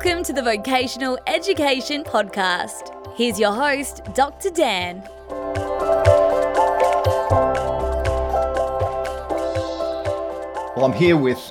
Welcome to the Vocational Education Podcast. Here's your host, Dr. Dan. Well, I'm here with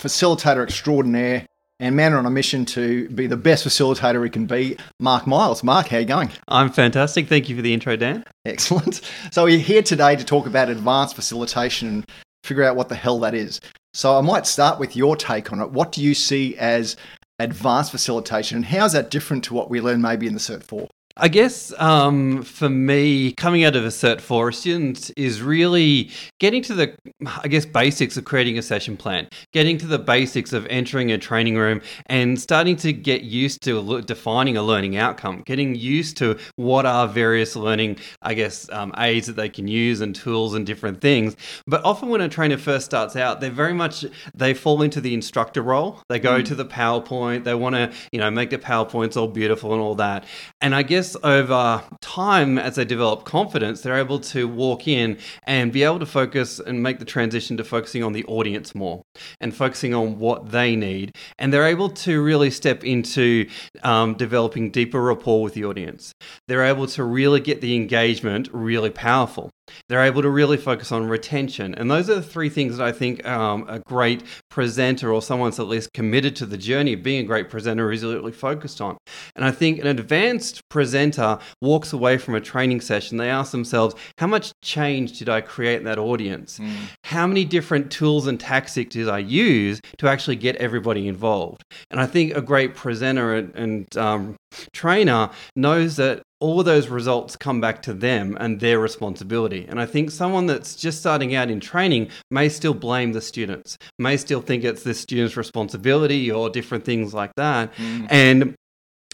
facilitator extraordinaire and man on a mission to be the best facilitator he can be, Mark Miles. Mark, how are you going? I'm fantastic. Thank you for the intro, Dan. Excellent. So we're here today to talk about advanced facilitation and figure out what the hell that is. So I might start with your take on it. What do you see as advanced facilitation and how is that different to what we learn maybe in the Cert 4? I guess um, for me, coming out of a Cert 4 student is really getting to the, I guess, basics of creating a session plan, getting to the basics of entering a training room and starting to get used to defining a learning outcome, getting used to what are various learning, I guess, um, aids that they can use and tools and different things. But often when a trainer first starts out, they're very much, they fall into the instructor role. They go mm. to the PowerPoint, they want to, you know, make the PowerPoints all beautiful and all that. And I guess over time, as they develop confidence, they're able to walk in and be able to focus and make the transition to focusing on the audience more and focusing on what they need. And they're able to really step into um, developing deeper rapport with the audience. They're able to really get the engagement really powerful. They're able to really focus on retention. And those are the three things that I think um, a great presenter or someone that's at least committed to the journey of being a great presenter is really focused on. And I think an advanced presenter walks away from a training session, they ask themselves, how much change did I create in that audience? Mm. How many different tools and tactics did I use to actually get everybody involved? And I think a great presenter and, and um, trainer knows that all of those results come back to them and their responsibility. And I think someone that's just starting out in training may still blame the students, may still think it's the student's responsibility or different things like that. Mm. And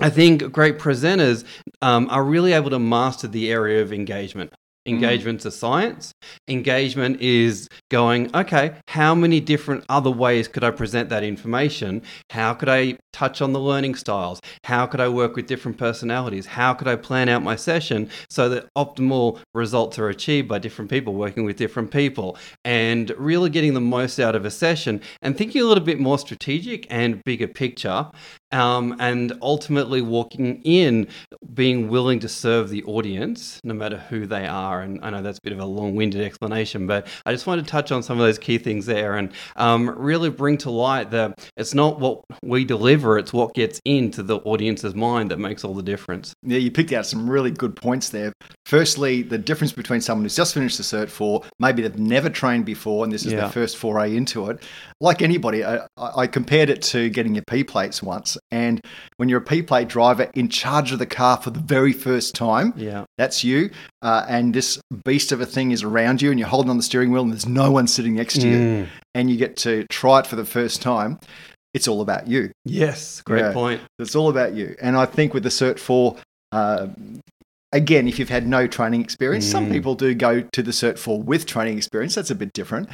I think great presenters um, are really able to master the area of engagement. Engagement's mm. a science. Engagement is going, okay, how many different other ways could I present that information? How could I touch on the learning styles? How could I work with different personalities? How could I plan out my session so that optimal results are achieved by different people working with different people? And really getting the most out of a session and thinking a little bit more strategic and bigger picture um, and ultimately walking in being willing to serve the audience no matter who they are. And i know that's a bit of a long-winded explanation but i just wanted to touch on some of those key things there and um, really bring to light that it's not what we deliver it's what gets into the audience's mind that makes all the difference. Yeah you picked out some really good points there. Firstly the difference between someone who's just finished the cert 4 maybe they've never trained before and this is yeah. their first foray into it. Like anybody I, I compared it to getting your p plates once and when you're a P plate driver in charge of the car for the very first time, yeah, that's you. Uh, and this beast of a thing is around you, and you're holding on the steering wheel, and there's no one sitting next to mm. you, and you get to try it for the first time. It's all about you. Yes, great yeah, point. It's all about you. And I think with the Cert 4, uh, again, if you've had no training experience, mm. some people do go to the Cert 4 with training experience. That's a bit different.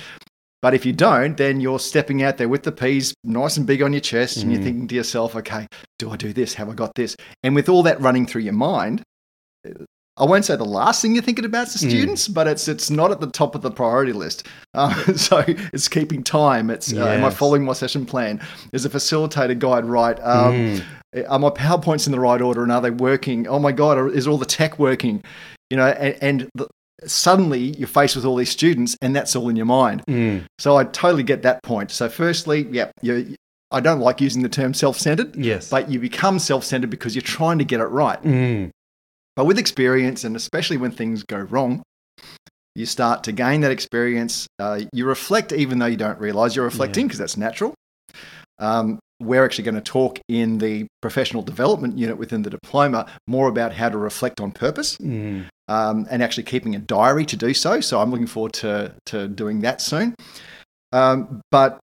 But if you don't, then you're stepping out there with the P's nice and big on your chest, mm. and you're mm. thinking to yourself, okay, do I do this? Have I got this? And with all that running through your mind, I won't say the last thing you're thinking about is the students, mm. but it's it's not at the top of the priority list. Uh, so it's keeping time. It's yes. uh, am I following my session plan? Is a facilitator guide right? Um, mm. Are my powerpoints in the right order, and are they working? Oh my god, is all the tech working? You know, and, and the, suddenly you're faced with all these students and that's all in your mind. Mm. So I totally get that point. So firstly, yeah, you I don't like using the term self-centered. Yes. But you become self-centered because you're trying to get it right. Mm. But with experience and especially when things go wrong, you start to gain that experience. Uh, you reflect even though you don't realize you're reflecting because yeah. that's natural. Um, we're actually going to talk in the professional development unit within the diploma more about how to reflect on purpose mm. um, and actually keeping a diary to do so. So I'm looking forward to, to doing that soon. Um, but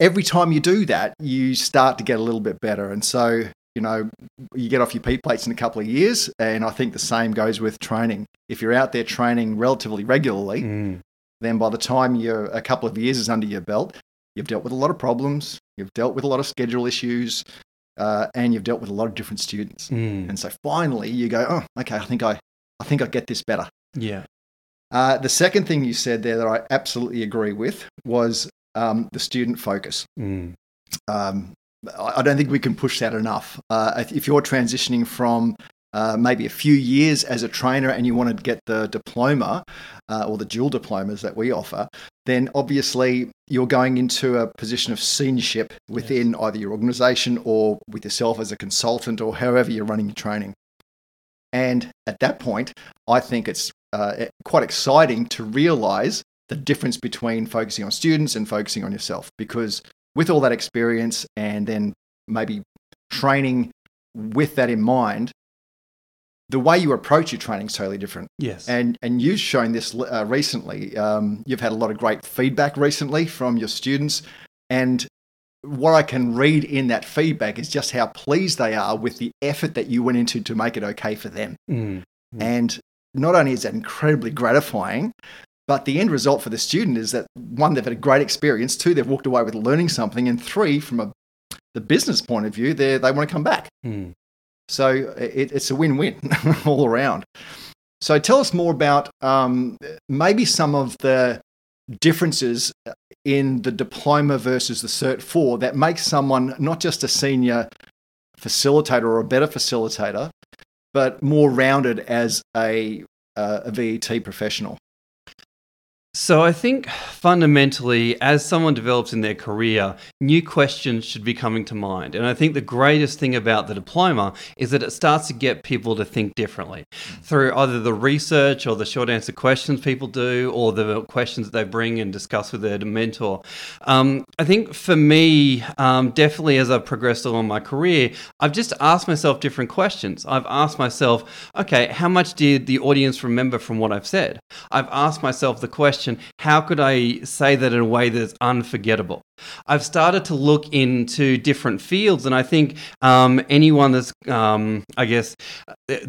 every time you do that, you start to get a little bit better. And so, you know, you get off your P plates in a couple of years. And I think the same goes with training. If you're out there training relatively regularly, mm. then by the time you're a couple of years is under your belt, You've dealt with a lot of problems. You've dealt with a lot of schedule issues, uh, and you've dealt with a lot of different students. Mm. And so finally, you go, "Oh, okay. I think I, I think I get this better." Yeah. Uh, the second thing you said there that I absolutely agree with was um, the student focus. Mm. Um, I don't think we can push that enough. Uh, if you're transitioning from uh, maybe a few years as a trainer and you want to get the diploma uh, or the dual diplomas that we offer, then obviously you're going into a position of seniorship within yes. either your organization or with yourself as a consultant or however you're running your training. And at that point, I think it's uh, quite exciting to realize the difference between focusing on students and focusing on yourself because with all that experience and then maybe training with that in mind the way you approach your training is totally different. Yes. And and you've shown this uh, recently. Um, you've had a lot of great feedback recently from your students, and what I can read in that feedback is just how pleased they are with the effort that you went into to make it okay for them. Mm. And not only is that incredibly gratifying, but the end result for the student is that one, they've had a great experience. Two, they've walked away with learning something, and three, from a the business point of view, they they want to come back. Mm. So it, it's a win win all around. So tell us more about um, maybe some of the differences in the diploma versus the Cert 4 that makes someone not just a senior facilitator or a better facilitator, but more rounded as a, uh, a VET professional. So I think fundamentally, as someone develops in their career, new questions should be coming to mind. And I think the greatest thing about the diploma is that it starts to get people to think differently through either the research or the short answer questions people do, or the questions that they bring and discuss with their mentor. Um, I think for me, um, definitely as I've progressed along my career, I've just asked myself different questions. I've asked myself, okay, how much did the audience remember from what I've said? I've asked myself the question question how could I say that in a way that's unforgettable? I've started to look into different fields, and I think um, anyone that's, um, I guess,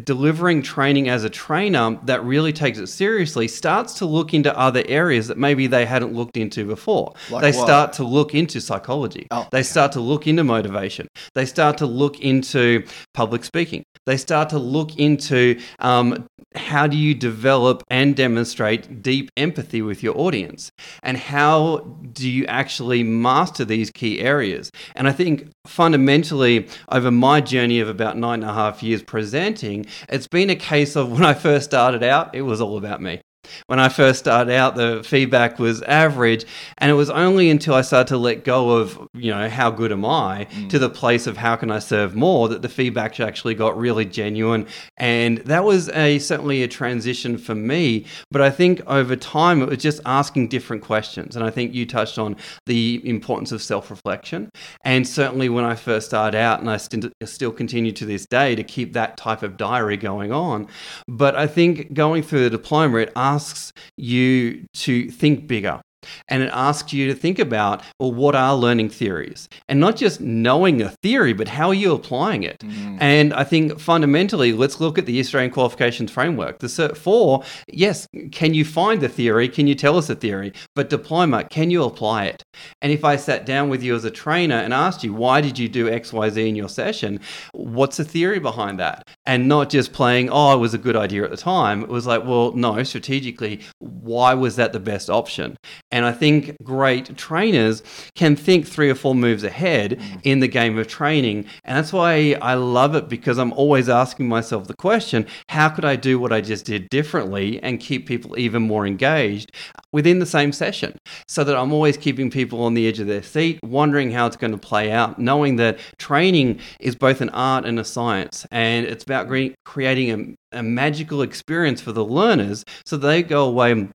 delivering training as a trainer that really takes it seriously starts to look into other areas that maybe they hadn't looked into before. Like they what? start to look into psychology. Oh, they okay. start to look into motivation. They start to look into public speaking. They start to look into um, how do you develop and demonstrate deep empathy with your audience, and how do you actually master these key areas. And I think fundamentally, over my journey of about nine and a half years presenting, it's been a case of when I first started out, it was all about me. When I first started out, the feedback was average, and it was only until I started to let go of, you know, how good am I, mm. to the place of how can I serve more, that the feedback actually got really genuine, and that was a certainly a transition for me. But I think over time, it was just asking different questions, and I think you touched on the importance of self-reflection, and certainly when I first started out, and I st- still continue to this day to keep that type of diary going on. But I think going through the diploma, it asks asks you to think bigger and it asks you to think about well what are learning theories? And not just knowing a theory but how are you applying it? Mm. and i think fundamentally let's look at the australian qualifications framework. The cert 4 yes can you find the theory? Can you tell us the theory? But diploma can you apply it? And if i sat down with you as a trainer and asked you why did you do xyz in your session? What's the theory behind that? And not just playing oh it was a good idea at the time. It was like well no strategically why was that the best option and I think great trainers can think three or four moves ahead mm. in the game of training. And that's why I love it because I'm always asking myself the question how could I do what I just did differently and keep people even more engaged within the same session? So that I'm always keeping people on the edge of their seat, wondering how it's going to play out, knowing that training is both an art and a science. And it's about creating a, a magical experience for the learners so they go away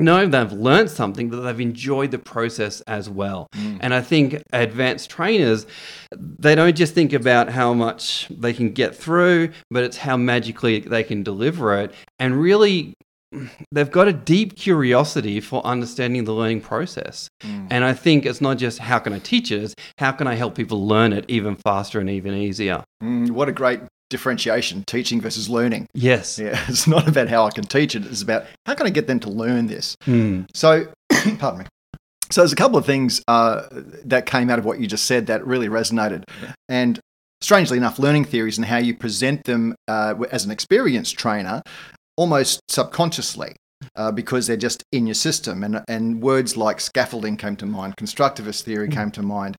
knowing they've learned something, but they've enjoyed the process as well. Mm. And I think advanced trainers, they don't just think about how much they can get through, but it's how magically they can deliver it. And really, they've got a deep curiosity for understanding the learning process. Mm. And I think it's not just how can I teach it, it's how can I help people learn it even faster and even easier. Mm, what a great differentiation, teaching versus learning. Yes. Yeah, it's not about how I can teach it, it's about how can I get them to learn this. Mm. So, pardon me. So there's a couple of things uh, that came out of what you just said that really resonated. And strangely enough, learning theories and how you present them uh, as an experienced trainer almost subconsciously. Uh, because they're just in your system, and and words like scaffolding came to mind, constructivist theory mm. came to mind,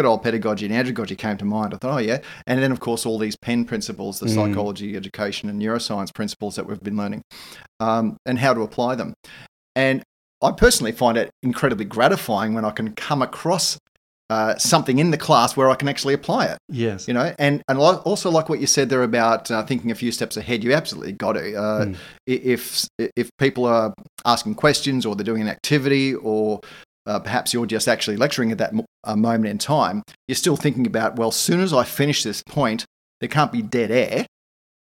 good old pedagogy and andragogy came to mind. I thought, oh yeah, and then of course all these PEN principles, the Mm. psychology, education, and neuroscience principles that we've been learning, um, and how to apply them. And I personally find it incredibly gratifying when I can come across uh, something in the class where I can actually apply it. Yes. You know, and and also like what you said there about uh, thinking a few steps ahead. You absolutely got to. Uh, Mm. If if people are asking questions or they're doing an activity or uh, perhaps you're just actually lecturing at that mo- uh, moment in time, you're still thinking about well, as soon as I finish this point, there can't be dead air.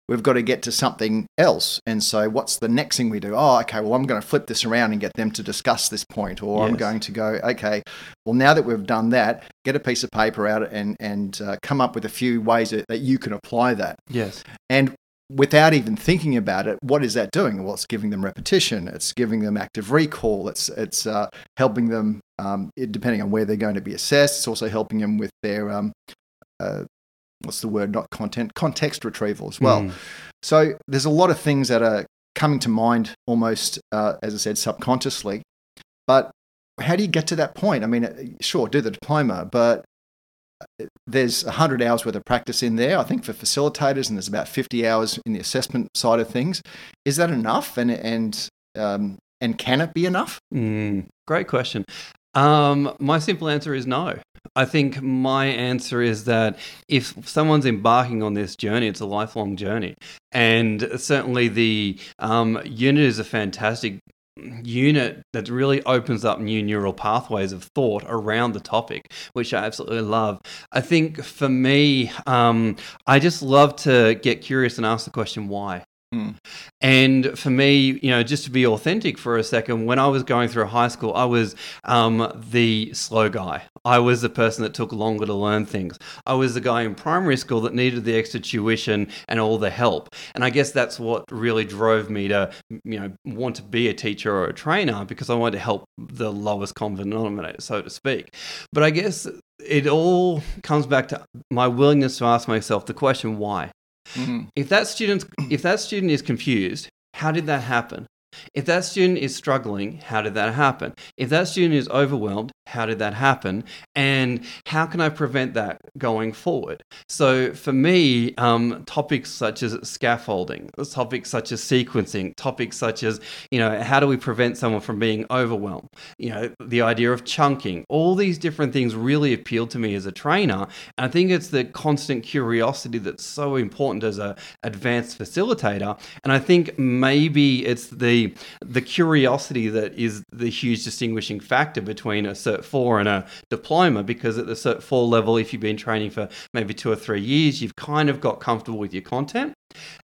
We've got to get to something else. And so, what's the next thing we do? Oh, okay, well, I'm going to flip this around and get them to discuss this point. Or I'm going to go, okay, well, now that we've done that, get a piece of paper out and, and uh, come up with a few ways that, that you can apply that. Yes. And without even thinking about it, what is that doing? Well, it's giving them repetition. It's giving them active recall. It's it's uh, helping them, um, it- depending on where they're going to be assessed. It's also helping them with their um, uh, what's the word? Not content, context retrieval as well. Mm. So there's a lot of things that are coming to mind almost, uh, as I said, subconsciously. But how do you get to that point? I mean, uh, sure, do the diploma, but there's 100 hours worth of practice in there, I think, for facilitators, and there's about 50 hours in the assessment side of things. Is that enough? And, and, um, and can it be enough? Mm, great question. Um, my simple answer is no. I think my answer is that if someone's embarking on this journey, it's a lifelong journey. And certainly the um, unit is a fantastic unit that really opens up new neural pathways of thought around the topic, which I absolutely love. I think for me, um, I just love to get curious and ask the question why. Mm. And for me, you know, just to be authentic for a second, when I was going through high school, I was um, the slow guy. I was the person that took longer to learn things. I was the guy in primary school that needed the extra tuition and all the help. And I guess that's what really drove me to, you know, want to be a teacher or a trainer because I wanted to help the lowest common denominator, so to speak. But I guess it all comes back to my willingness to ask myself the question why Mm. if that student if that student is confused how did that happen if that student is struggling how did that happen if that student is overwhelmed how did that happen? And how can i prevent that going forward? So for me um, topics such as scaffolding topics such as sequencing topics such as you know how do we prevent someone from being overwhelmed? You know the idea of chunking all these different things really appealed to me as a trainer. And i think it's the constant curiosity that's so important as a advanced facilitator. And i think maybe it's the the curiosity that is the huge distinguishing factor between a cert 4 and a diploma because at the cert 4 level if you've been training for maybe 2 or 3 years you've kind of got comfortable with your content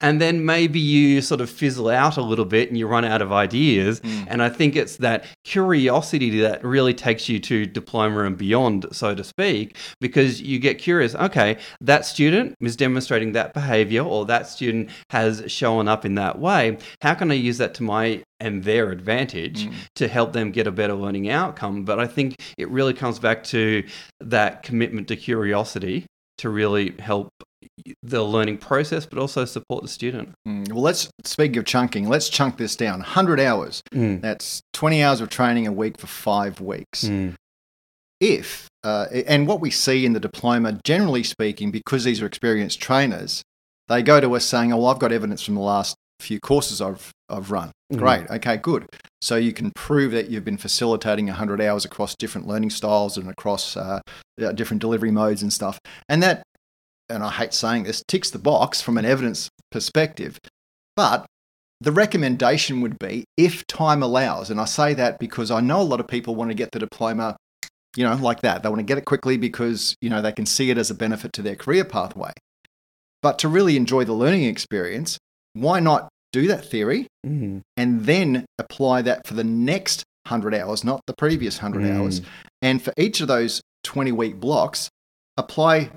and then maybe you sort of fizzle out a little bit and you run out of ideas. Mm. And I think it's that curiosity that really takes you to diploma and beyond, so to speak, because you get curious. Okay, that student is demonstrating that behavior, or that student has shown up in that way. How can I use that to my and their advantage Mm. to help them get a better learning outcome? But I think it really comes back to that commitment to curiosity to really help the learning process, but also support the student. Mm. Well, let's speak of chunking. Let's chunk this down. 100 hours. Mm. That's 20 hours of training a week for five weeks. Mm. if uh, and what we see in the diploma generally speaking because these are experienced trainers they go to us saying oh well, i've got evidence from the last few courses i've i've run Mhm. great okay good so you can prove that you've been facilitating 100 hours across different learning styles and across uh, uh, different delivery modes and stuff and that and i hate saying this ticks the box from an evidence perspective but the recommendation would be if time allows and i say that because i know a lot of people want to get the diploma you know, like that. They want to get it quickly because, you know, they can see it as a benefit to their career pathway. But to really enjoy the learning experience, why not do that theory Mm. and then apply that for the next 100 hours, not the previous 100 Mm. hours? And for each of those 20 week blocks, apply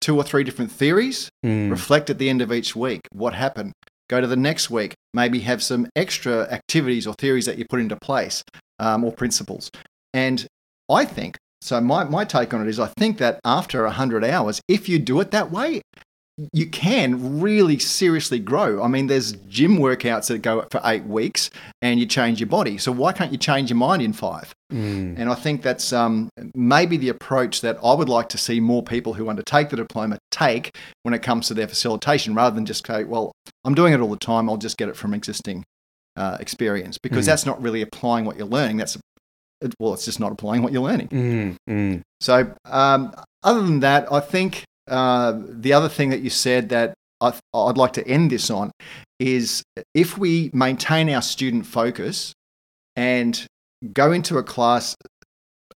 two or three different theories, Mm. reflect at the end of each week what happened. Go to the next week, maybe have some extra activities or theories that you put into place um, or principles. And I think, so my, my take on it is I think that after 100 hours, if you do it that way, you can really seriously grow. I mean, there's gym workouts that go for eight weeks and you change your body. So why can't you change your mind in five? Mm. And I think that's um, maybe the approach that I would like to see more people who undertake the diploma take when it comes to their facilitation, rather than just go, well, I'm doing it all the time. I'll just get it from existing uh, experience because Mm. that's not really applying what you're learning. That's well, it's just not applying what you're learning. Mm. Mm. So, um, other than that, I think uh, the other thing that you said that I, I'd like to end this on is if we maintain our student focus and go into a class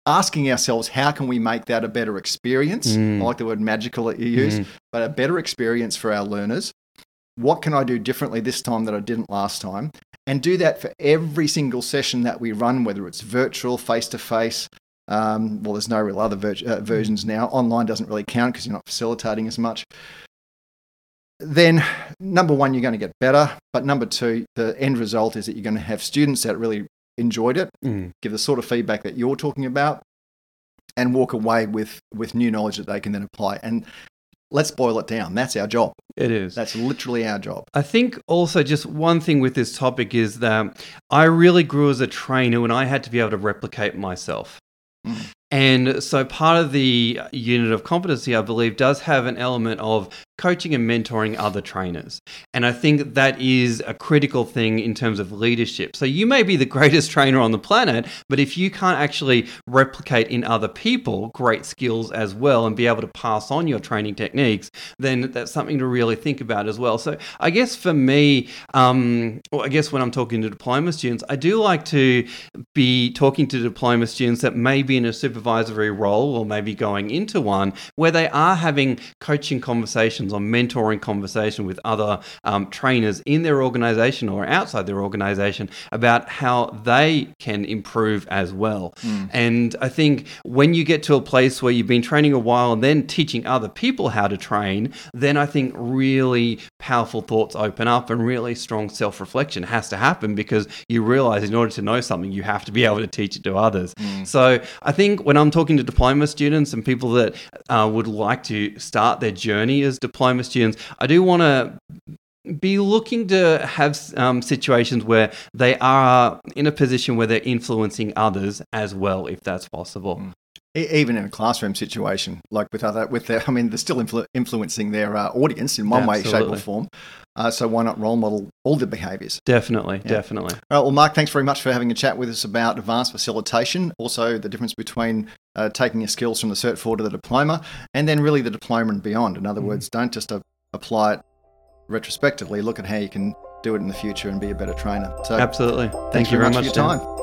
asking ourselves how can we make that a better experience Mm. I like the word magical that you use Mm. but a better experience for our learners what can i do differently this time that i didn't last time and do that for every single session that we run whether it's virtual face to face um, well there's no real other ver- uh, versions now online doesn't really count because you're not facilitating as much then number one you're going to get better but number two the end result is that you're going to have students that really enjoyed it Mm. give the sort of feedback that you're talking about and walk away with with new knowledge that they can then apply and let's boil it down that's our job It is. that's literally our job I think also just one thing with this topic is that I really grew as a trainer when I had to be able to replicate myself. And so part of the unit of competency, I believe, does have an element of coaching and mentoring other trainers. And I think that is a critical thing in terms of leadership. So you may be the greatest trainer on the planet, but if you can't actually replicate in other people great skills as well and be able to pass on your training techniques, then that's something to really think about as well. So I guess for me, um, well, I guess when I'm talking to diploma students, I do like to be talking to diploma students that may be in a supervisory role or maybe going into one where they are having coaching conversations or mentoring conversation with other um, trainers in their organization or outside their organization about how they can improve as well. And I think when you get to a place where you've been training a while and then teaching other people how to train, then I think really powerful thoughts open up and really strong self reflection has to happen because you realize in order to know something, you have to be able to teach it to others. So I think when I'm talking to diploma students and people that uh, would like to start their journey as diploma students, I do want to be looking to have um, situations where they are in a position where they're influencing others as well, if that's possible. E- even in a classroom situation like with other with their i mean they're still influ- influencing their uh, audience in one way shape or form uh, so why not role model all the behaviors Definitely, definitely. All right, well, Mark, thanks very much for having a chat with us about advanced facilitation, also the difference between uh, taking your skills from the Cert 4 to the diploma, and then really the diploma and beyond. In other words, don't just uh, apply it retrospectively, look at how you can do it in the future and be a better trainer. So, Absolutely. Thank you very much, for your Dan. time.